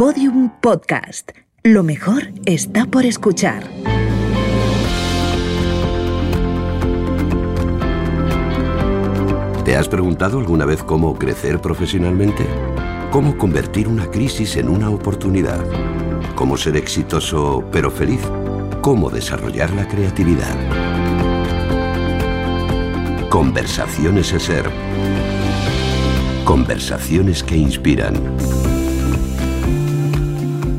Podium Podcast. Lo mejor está por escuchar. ¿Te has preguntado alguna vez cómo crecer profesionalmente? ¿Cómo convertir una crisis en una oportunidad? ¿Cómo ser exitoso pero feliz? ¿Cómo desarrollar la creatividad? Conversaciones ser. Conversaciones que inspiran.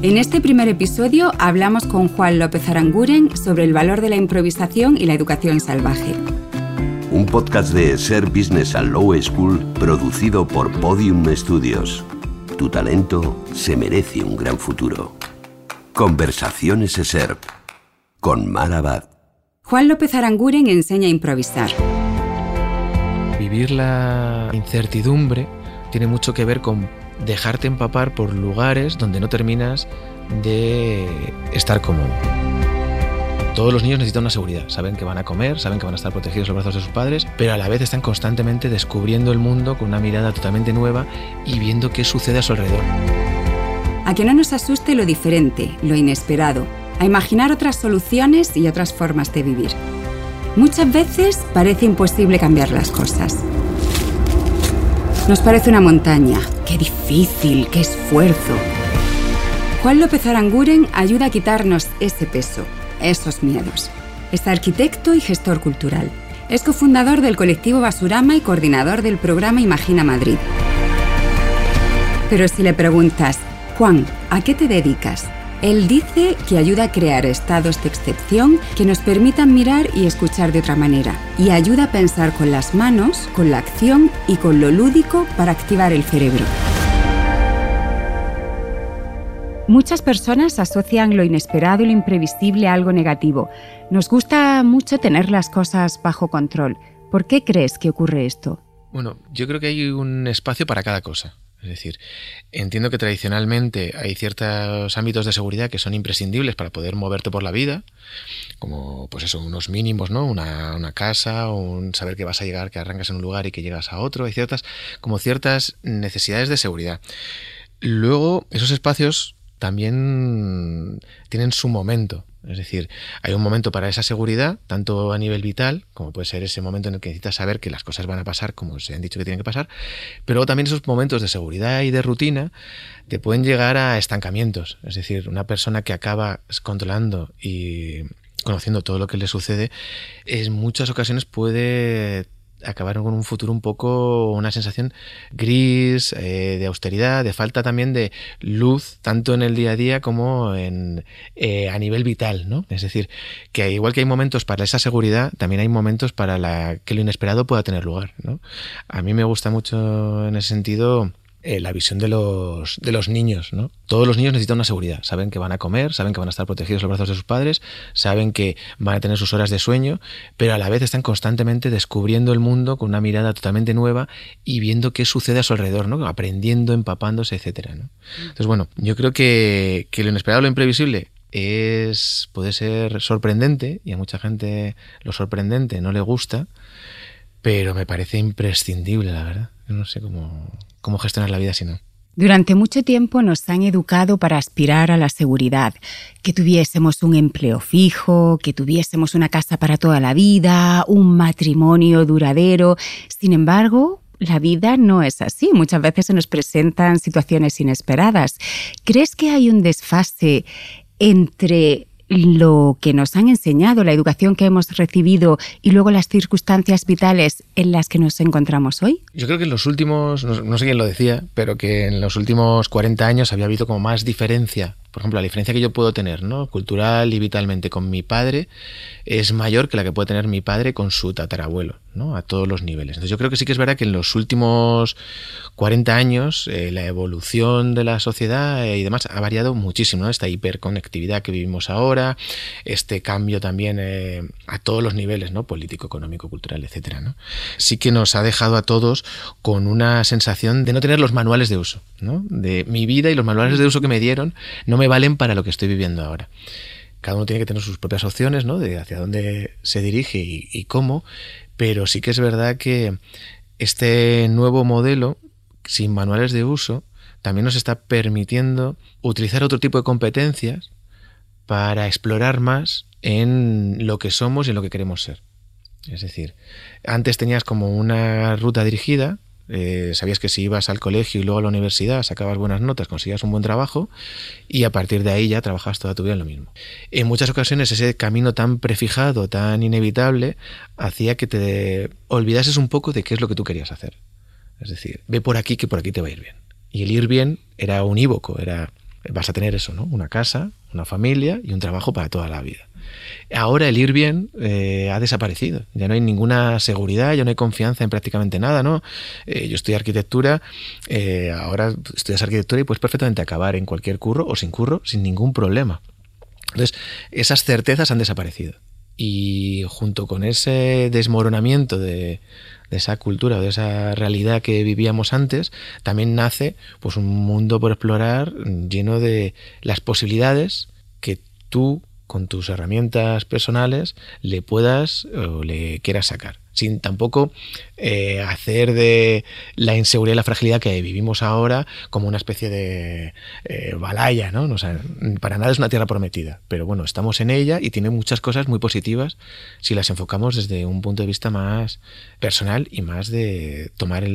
En este primer episodio hablamos con Juan López Aranguren sobre el valor de la improvisación y la educación salvaje. Un podcast de Ser Business and Low School producido por Podium Studios. Tu talento se merece un gran futuro. Conversaciones SER con Mar Juan López Aranguren enseña a improvisar. Vivir la incertidumbre tiene mucho que ver con dejarte empapar por lugares donde no terminas de estar cómodo. Todos los niños necesitan una seguridad, saben que van a comer, saben que van a estar protegidos en los brazos de sus padres, pero a la vez están constantemente descubriendo el mundo con una mirada totalmente nueva y viendo qué sucede a su alrededor. A que no nos asuste lo diferente, lo inesperado, a imaginar otras soluciones y otras formas de vivir. Muchas veces parece imposible cambiar las cosas. Nos parece una montaña. Qué difícil, qué esfuerzo. Juan López Aranguren ayuda a quitarnos ese peso, esos miedos. Es arquitecto y gestor cultural. Es cofundador del colectivo Basurama y coordinador del programa Imagina Madrid. Pero si le preguntas, Juan, ¿a qué te dedicas? Él dice que ayuda a crear estados de excepción que nos permitan mirar y escuchar de otra manera, y ayuda a pensar con las manos, con la acción y con lo lúdico para activar el cerebro. Muchas personas asocian lo inesperado y lo imprevisible a algo negativo. Nos gusta mucho tener las cosas bajo control. ¿Por qué crees que ocurre esto? Bueno, yo creo que hay un espacio para cada cosa. Es decir, entiendo que tradicionalmente hay ciertos ámbitos de seguridad que son imprescindibles para poder moverte por la vida, como pues eso, unos mínimos, ¿no? Una, casa, un saber que vas a llegar, que arrancas en un lugar y que llegas a otro, hay ciertas, como ciertas necesidades de seguridad. Luego, esos espacios también tienen su momento. Es decir, hay un momento para esa seguridad, tanto a nivel vital, como puede ser ese momento en el que necesitas saber que las cosas van a pasar como se han dicho que tienen que pasar, pero también esos momentos de seguridad y de rutina te pueden llegar a estancamientos. Es decir, una persona que acaba controlando y conociendo todo lo que le sucede, en muchas ocasiones puede acabar con un futuro un poco, una sensación gris, eh, de austeridad, de falta también de luz, tanto en el día a día como en, eh, a nivel vital, ¿no? Es decir, que igual que hay momentos para esa seguridad, también hay momentos para la, que lo inesperado pueda tener lugar, ¿no? A mí me gusta mucho en ese sentido eh, la visión de los, de los niños. ¿no? Todos los niños necesitan una seguridad. Saben que van a comer, saben que van a estar protegidos en los brazos de sus padres, saben que van a tener sus horas de sueño, pero a la vez están constantemente descubriendo el mundo con una mirada totalmente nueva y viendo qué sucede a su alrededor, ¿no? aprendiendo, empapándose, etc. ¿no? Entonces, bueno, yo creo que, que lo inesperado, lo imprevisible es puede ser sorprendente y a mucha gente lo sorprendente no le gusta, pero me parece imprescindible, la verdad. No sé cómo, cómo gestionar la vida si no. Durante mucho tiempo nos han educado para aspirar a la seguridad, que tuviésemos un empleo fijo, que tuviésemos una casa para toda la vida, un matrimonio duradero. Sin embargo, la vida no es así. Muchas veces se nos presentan situaciones inesperadas. ¿Crees que hay un desfase entre lo que nos han enseñado, la educación que hemos recibido y luego las circunstancias vitales en las que nos encontramos hoy? Yo creo que en los últimos, no, sé quién lo decía, pero que en los últimos 40 años había habido como más diferencia por ejemplo, la diferencia que yo puedo tener, ¿no? cultural y vitalmente con mi padre, es mayor que la que puede tener mi padre con su tatarabuelo, a todos los niveles. Entonces yo creo que sí que es verdad que en los últimos 40 años eh, la evolución de la sociedad eh, y demás ha variado muchísimo, esta hiperconectividad que vivimos ahora, este cambio también eh, a todos los niveles, ¿no? político, económico, cultural, etcétera, ¿no? Sí que nos ha dejado a todos con una sensación de no tener los manuales de uso, ¿no? de mi vida y los manuales de uso que me dieron no me valen para lo que estoy viviendo ahora. Cada uno tiene que tener sus propias opciones, ¿no? De hacia dónde se dirige y, cómo, pero sí que es verdad que este nuevo modelo sin manuales de uso, también nos está permitiendo utilizar otro tipo de competencias para explorar más en lo que somos y en lo que queremos ser. Es decir, antes tenías como una ruta dirigida, eh, sabías que si ibas al colegio y luego a la universidad sacabas buenas notas, conseguías un buen trabajo y a partir de ahí ya trabajabas toda tu vida en lo mismo. En muchas ocasiones ese camino tan prefijado, tan inevitable, hacía que te olvidases un poco de qué es lo que tú querías hacer. Es decir, ve por aquí que por aquí te va a ir bien. Y el ir bien era unívoco, era vas a tener eso, ¿no? Una casa, una familia y un trabajo para toda la vida. Ahora el ir bien eh, ha desaparecido. Ya no hay ninguna seguridad, ya no hay confianza en prácticamente nada, ¿no? Eh, yo estudié arquitectura, eh, ahora estudias arquitectura y puedes perfectamente acabar en cualquier curro o sin curro sin ningún problema. Entonces, esas certezas han desaparecido. Y junto con ese desmoronamiento de, esa cultura, de esa realidad que vivíamos antes, también nace pues un mundo por explorar lleno de las posibilidades que tú con tus herramientas personales le puedas o le quieras sacar sin tampoco eh, hacer de la inseguridad y la fragilidad que vivimos ahora como una especie de eh, balaya, ¿no? O sea, para nada es una tierra prometida, pero bueno, estamos en ella y tiene muchas cosas muy positivas si las enfocamos desde un punto de vista más personal y más de tomar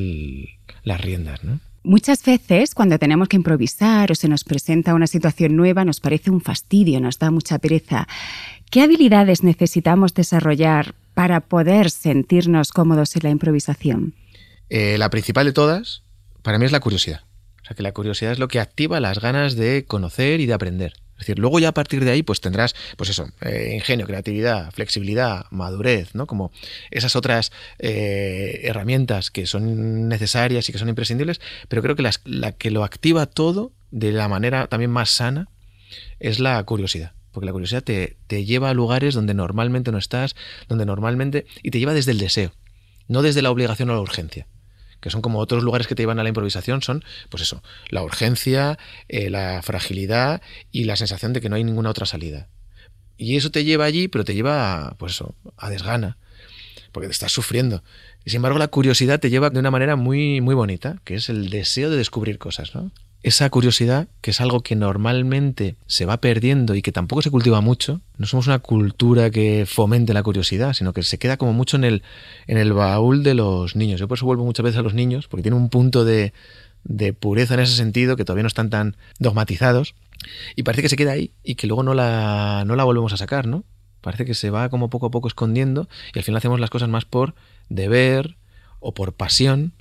las riendas, ¿no? Muchas veces cuando tenemos que improvisar o se nos presenta una situación nueva nos parece un fastidio, nos da mucha pereza. ¿Qué habilidades necesitamos desarrollar para poder sentirnos cómodos en la improvisación? Eh, la principal de todas, para mí, es la curiosidad. O sea, que la curiosidad es lo que activa las ganas de conocer y de aprender. Es decir, luego ya a partir de ahí pues tendrás, pues eso, eh, ingenio, creatividad, flexibilidad, madurez, ¿no? Como esas otras eh, herramientas que son necesarias y que son imprescindibles, pero creo que la que lo activa todo de la manera también más sana es la curiosidad. Porque la curiosidad te, te lleva a lugares donde normalmente no estás, donde normalmente... y te lleva desde el deseo, no desde la obligación o la urgencia que son como otros lugares que te llevan a la improvisación, son, pues eso, la urgencia, eh, la fragilidad y la sensación de que no hay ninguna otra salida. Y eso te lleva allí, pero te lleva, a, pues a desgana, porque te estás sufriendo. Y sin embargo, la curiosidad te lleva de una manera muy, muy bonita, que es el deseo de descubrir cosas, ¿no? Esa curiosidad, que es algo que normalmente se va perdiendo y que tampoco se cultiva mucho, no somos una cultura que fomente la curiosidad, sino que se queda como mucho en el, en el baúl de los niños. Yo por eso vuelvo muchas veces a los niños, porque tienen un punto de, de pureza en ese sentido, que todavía no están tan dogmatizados, y parece que se queda ahí y que luego no la, no la volvemos a sacar, ¿no? Parece que se va como poco a poco escondiendo y al final hacemos las cosas más por deber o por pasión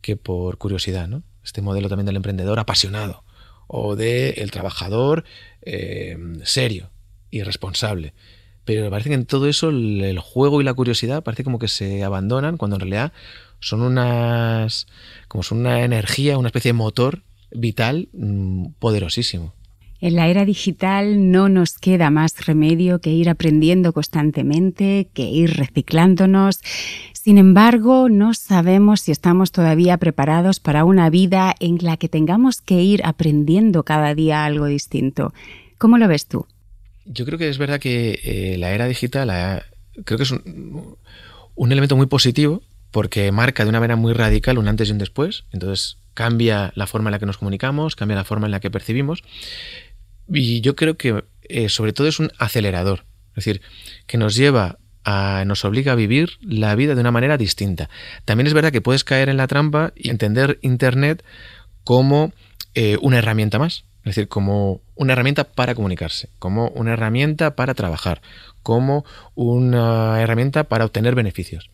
que por curiosidad, ¿no? Este modelo también del emprendedor apasionado o del el trabajador eh, serio y responsable. Pero me parece que en todo eso el, juego y la curiosidad parece como que se abandonan cuando en realidad son unas como son una energía, una especie de motor vital mm, poderosísimo. En la era digital no nos queda más remedio que ir aprendiendo constantemente, que ir reciclándonos. Sin embargo, no sabemos si estamos todavía preparados para una vida en la que tengamos que ir aprendiendo cada día algo distinto. ¿Cómo lo ves tú? Yo creo que es verdad que eh, la era digital creo que es un, un elemento muy positivo porque marca de una manera muy radical un antes y un después. Entonces cambia la forma en la que nos comunicamos, cambia la forma en la que percibimos. Y yo creo que eh, sobre todo es un acelerador, es decir, que nos lleva a, nos obliga a vivir la vida de una manera distinta. También es verdad que puedes caer en la trampa y entender Internet como eh, una herramienta más, es decir, como una herramienta para comunicarse, como una herramienta para trabajar, como una herramienta para obtener beneficios.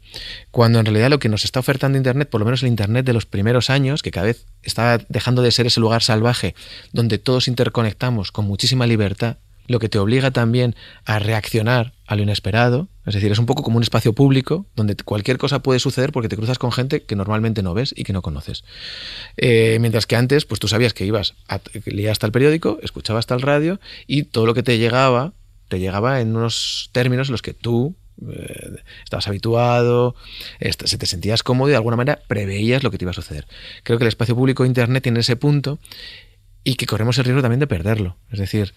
Cuando en realidad lo que nos está ofertando Internet, por lo menos el Internet de los primeros años, que cada vez está dejando de ser ese lugar salvaje donde todos interconectamos con muchísima libertad, lo que te obliga también a reaccionar a lo inesperado. Es decir, es un poco como un espacio público donde cualquier cosa puede suceder porque te cruzas con gente que normalmente no ves y que no conoces. Eh, mientras que antes, pues tú sabías que ibas, a, leías hasta el periódico, escuchabas hasta el radio y todo lo que te llegaba te llegaba en unos términos en los que tú eh, estabas habituado, se te sentías cómodo y de alguna manera preveías lo que te iba a suceder. Creo que el espacio público Internet tiene ese punto y que corremos el riesgo también de perderlo. Es decir,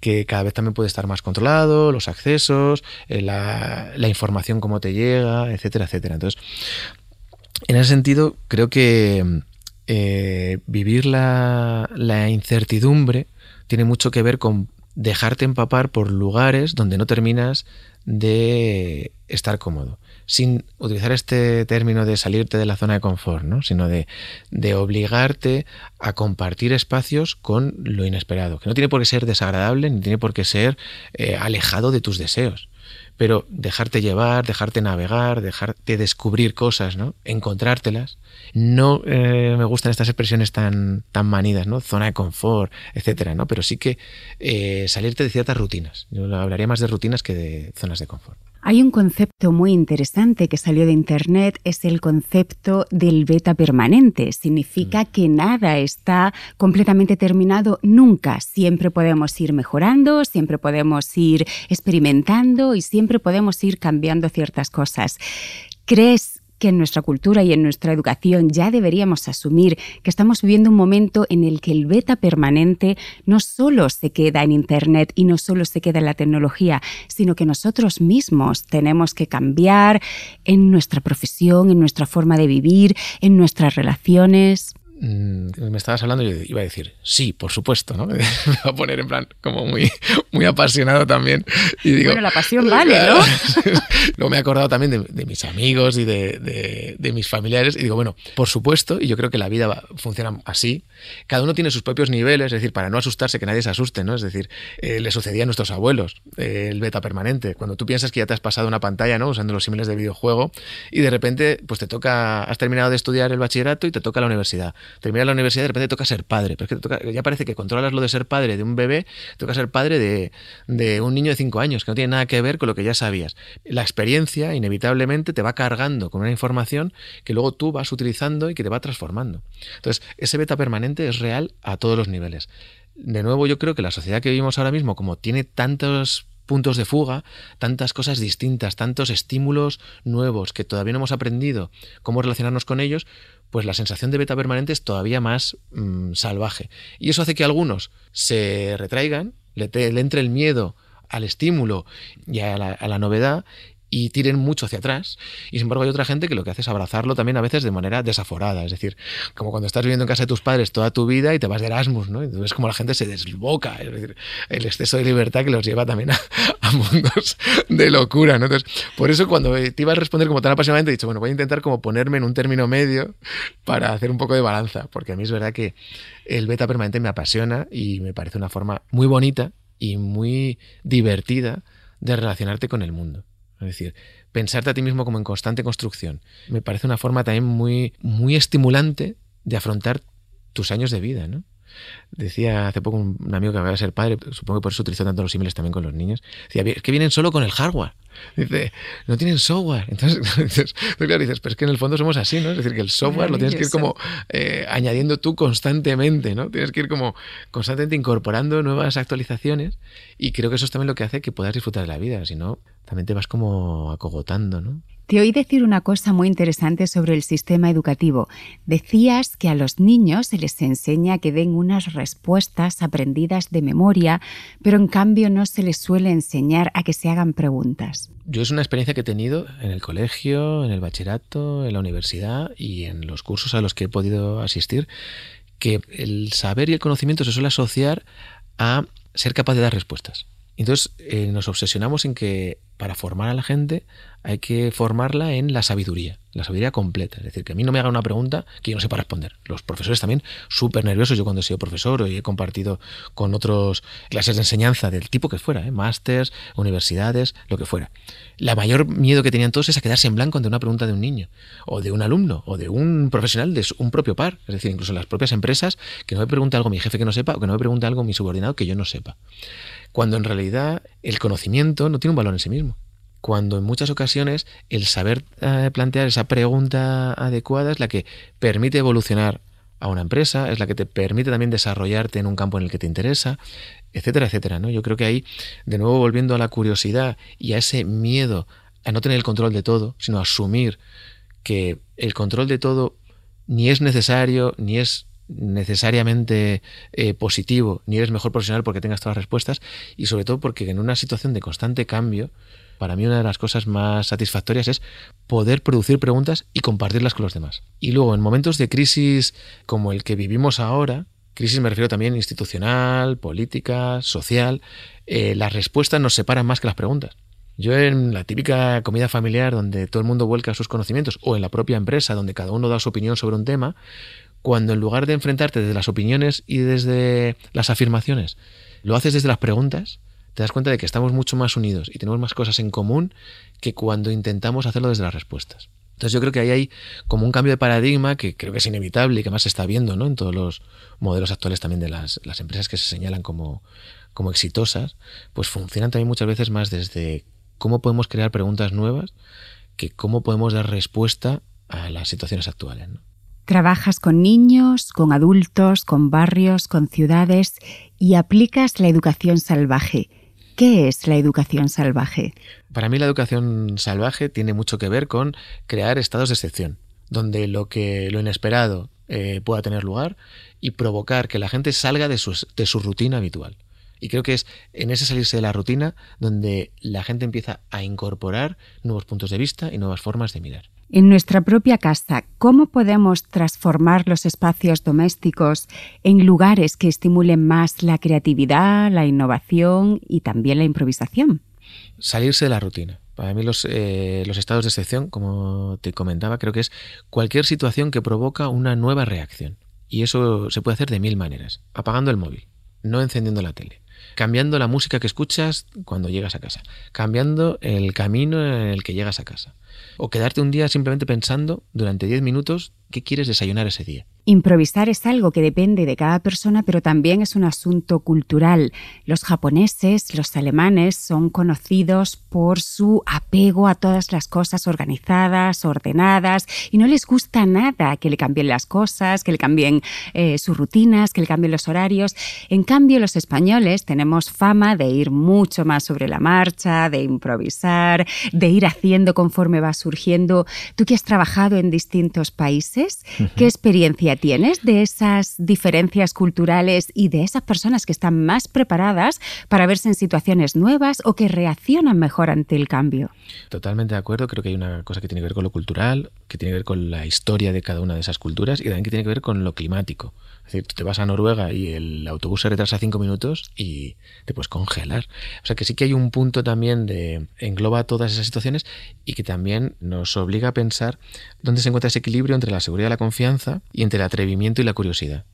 que cada vez también puede estar más controlado, los accesos, eh, la, la información cómo te llega, etcétera, etcétera. Entonces, en ese sentido, creo que eh, vivir la, la incertidumbre tiene mucho que ver con dejarte empapar por lugares donde no terminas de estar cómodo. Sin utilizar este término de salirte de la zona de confort, ¿no? sino de, de, obligarte a compartir espacios con lo inesperado, que no tiene por qué ser desagradable ni tiene por qué ser eh, alejado de tus deseos pero dejarte llevar, dejarte navegar, dejarte descubrir cosas, ¿no? Encontrártelas. No eh, me gustan estas expresiones tan, tan manidas, ¿no? Zona de confort, etcétera, ¿no? Pero sí que eh, salirte de ciertas rutinas. Yo hablaría más de rutinas que de zonas de confort. Hay un concepto muy interesante que salió de Internet, es el concepto del beta permanente. Significa mm. que nada está completamente terminado nunca. Siempre podemos ir mejorando, siempre podemos ir experimentando y siempre podemos ir cambiando ciertas cosas. ¿Crees que en nuestra cultura y en nuestra educación ya deberíamos asumir que estamos viviendo un momento en el que el beta permanente no solo se queda en Internet y no solo se queda en la tecnología, sino que nosotros mismos tenemos que cambiar en nuestra profesión, en nuestra forma de vivir, en nuestras relaciones. Mm, me estabas hablando y iba a decir, sí, por supuesto, ¿no? Me va a poner en plan como muy, muy apasionado también. Y digo, bueno, la pasión vale, ¿no? Luego me he acordado también de, mis amigos y de, de, mis familiares y digo, bueno, por supuesto, y yo creo que la vida funciona así, cada uno tiene sus propios niveles, es decir, para no asustarse, que nadie se asuste, ¿no? Es decir, eh, le sucedía a nuestros abuelos eh, el beta permanente. Cuando tú piensas que ya te has pasado una pantalla, ¿no? Usando los símiles de videojuego y de repente, pues te toca, has terminado de estudiar el bachillerato y te toca la universidad terminar la universidad de repente toca ser padre. Pero es que ya parece que controlas lo de ser padre de un bebé, toca ser padre de, un niño de 5 años, que no tiene nada que ver con lo que ya sabías. La experiencia inevitablemente te va cargando con una información que luego tú vas utilizando y que te va transformando. Entonces, ese beta permanente es real a todos los niveles. De nuevo, yo creo que la sociedad que vivimos ahora mismo, como tiene tantos puntos de fuga, tantas cosas distintas, tantos estímulos nuevos que todavía no hemos aprendido cómo relacionarnos con ellos, pues la sensación de beta permanente es todavía más mm, salvaje. Y eso hace que algunos se retraigan, le, entre el miedo al estímulo y a la novedad y tiren mucho hacia atrás. Y sin embargo hay otra gente que lo que hace es abrazarlo también a veces de manera desaforada. Es decir, como cuando estás viviendo en casa de tus padres toda tu vida y te vas de Erasmus, ¿no? Entonces como la gente se desboca. Es decir, el exceso de libertad que los lleva también a, mundos de locura, ¿no? Entonces, por eso cuando te iba a responder como tan apasionadamente, he dicho, bueno, voy a intentar como ponerme en un término medio para hacer un poco de balanza. Porque a mí es verdad que el beta permanente me apasiona y me parece una forma muy bonita y muy divertida de relacionarte con el mundo. Es decir, pensarte a ti mismo como en constante construcción. Me parece una forma también muy, muy estimulante de afrontar tus años de vida, ¿no? Decía hace poco un, amigo que acaba de ser padre, supongo que por eso utilizó tanto los símiles también con los niños. Decía, es que vienen solo con el hardware. Dice, no tienen software. Entonces, dices, claro, dices, pero es que en el fondo somos así, ¿no? Es decir, que el software lo tienes que ir como eh, añadiendo tú constantemente, ¿no? Tienes que ir como constantemente incorporando nuevas actualizaciones y creo que eso es también lo que hace que puedas disfrutar de la vida, si no, también te vas como acogotando, ¿no? Te oí decir una cosa muy interesante sobre el sistema educativo. Decías que a los niños se les enseña que den unas respuestas aprendidas de memoria, pero en cambio no se les suele enseñar a que se hagan preguntas. Yo es una experiencia que he tenido en el colegio, en el bachillerato, en la universidad y en los cursos a los que he podido asistir, que el saber y el conocimiento se suele asociar a ser capaz de dar respuestas. Entonces eh, nos obsesionamos en que para formar a la gente hay que formarla en la sabiduría, la sabiduría completa. Es decir, que a mí no me haga una pregunta que yo no sepa responder. Los profesores también súper nerviosos. Yo cuando he sido profesor y he compartido con otros clases de enseñanza del tipo que fuera, ¿eh? másters, universidades, lo que fuera. La mayor miedo que tenían todos es a quedarse en blanco ante una pregunta de un niño, o de un alumno, o de un profesional de un propio par. Es decir, incluso en las propias empresas, que no me pregunte algo mi jefe que no sepa, o que no me pregunte algo mi subordinado que yo no sepa cuando en realidad el conocimiento no tiene un valor en sí mismo. Cuando en muchas ocasiones el saber eh, plantear esa pregunta adecuada es la que permite evolucionar a una empresa, es la que te permite también desarrollarte en un campo en el que te interesa, etcétera, etcétera. ¿no? Yo creo que ahí, de nuevo volviendo a la curiosidad y a ese miedo a no tener el control de todo, sino a asumir que el control de todo ni es necesario, ni es necesariamente eh, positivo, ni eres mejor profesional porque tengas todas las respuestas, y sobre todo porque en una situación de constante cambio, Para mí una de las cosas más satisfactorias es poder producir preguntas y compartirlas con los demás. Y luego, en momentos de crisis como el que vivimos ahora, crisis me refiero también institucional, política, social, eh, las respuestas nos separan más que las preguntas. Yo en la típica comida familiar donde todo el mundo vuelca sus conocimientos o en la propia empresa donde cada uno da su opinión sobre un tema, cuando en lugar de enfrentarte desde las opiniones y desde las afirmaciones, lo haces desde las preguntas, te das cuenta de que estamos mucho más unidos y tenemos más cosas en común que cuando intentamos hacerlo desde las respuestas. Entonces yo creo que ahí hay como un cambio de paradigma que creo que es inevitable y que más se está viendo ¿no? en todos los modelos actuales también de las, las empresas que se señalan como, como exitosas, pues funcionan también muchas veces más desde cómo podemos crear preguntas nuevas que cómo podemos dar respuesta a las situaciones actuales. Trabajas con niños, con adultos, con barrios, con ciudades y aplicas la educación salvaje. ¿Qué es la educación salvaje? Para mí la educación salvaje tiene mucho que ver con crear estados de excepción, donde lo que lo inesperado eh, pueda tener lugar y provocar que la gente salga de su rutina habitual. Y creo que es en ese salirse de la rutina donde la gente empieza a incorporar nuevos puntos de vista y nuevas formas de mirar. En nuestra propia casa, ¿cómo podemos transformar los espacios domésticos en lugares que estimulen más la creatividad, la innovación y también la improvisación? Salirse de la rutina. Para mí los, eh, los estados de excepción, como te comentaba, creo que es cualquier situación que provoca una nueva reacción. Y eso se puede hacer de mil maneras. Apagando el móvil, no encendiendo la tele, cambiando la música que escuchas cuando llegas a casa, cambiando el camino en el que llegas a casa, o quedarte un día simplemente pensando durante 10 minutos qué quieres desayunar ese día. Improvisar es algo que depende de cada persona, pero también es un asunto cultural. Los japoneses, los alemanes son conocidos por su apego a todas las cosas organizadas, ordenadas, y no les gusta nada que le cambien las cosas, que le cambien eh, sus rutinas, que le cambien los horarios. En cambio, los españoles tenemos fama de ir mucho más sobre la marcha, de improvisar, de ir haciendo conforme va surgiendo. Tú que has trabajado en distintos países, ¿qué experiencia tienes de esas diferencias culturales y de esas personas que están más preparadas para verse en situaciones nuevas o que reaccionan mejor ante el cambio? Totalmente de acuerdo. Creo que hay una cosa que tiene que ver con lo cultural, que tiene que ver con la historia de cada una de esas culturas y también que tiene que ver con lo climático. Es decir, tú te vas a Noruega y el autobús se retrasa cinco minutos y te puedes congelar. O sea que sí que hay un punto también de engloba todas esas situaciones y que también nos obliga a pensar dónde se encuentra ese equilibrio entre la seguridad y la confianza y entre el atrevimiento y la curiosidad.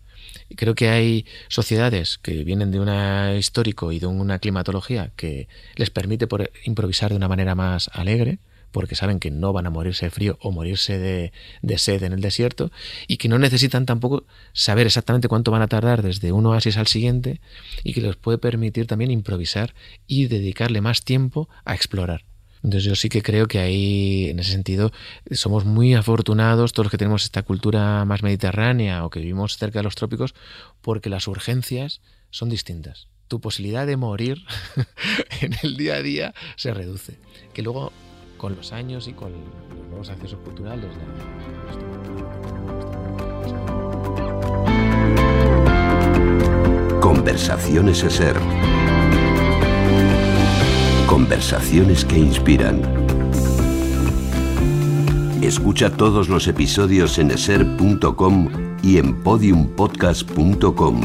Creo que hay sociedades que vienen de una histórico y de una climatología que les permite por improvisar de una manera más alegre, porque saben que no van a morirse de frío o morirse de, sed en el desierto y que no necesitan tampoco saber exactamente cuánto van a tardar desde un oasis al siguiente y que les puede permitir también improvisar y dedicarle más tiempo a explorar. Entonces yo sí que creo que ahí, en ese sentido, somos muy afortunados todos los que tenemos esta cultura más mediterránea o que vivimos cerca de los trópicos porque las urgencias son distintas. Tu posibilidad de morir en el día a día se reduce. Que luego con los años y con los nuevos accesos culturales. Conversaciones ser. Conversaciones que inspiran. Escucha todos los episodios en eser.com y en podiumpodcast.com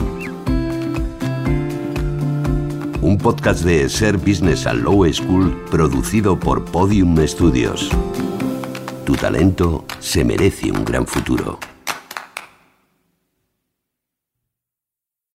un podcast de Ser Business and Low School producido por Podium Studios. Tu talento se merece un gran futuro.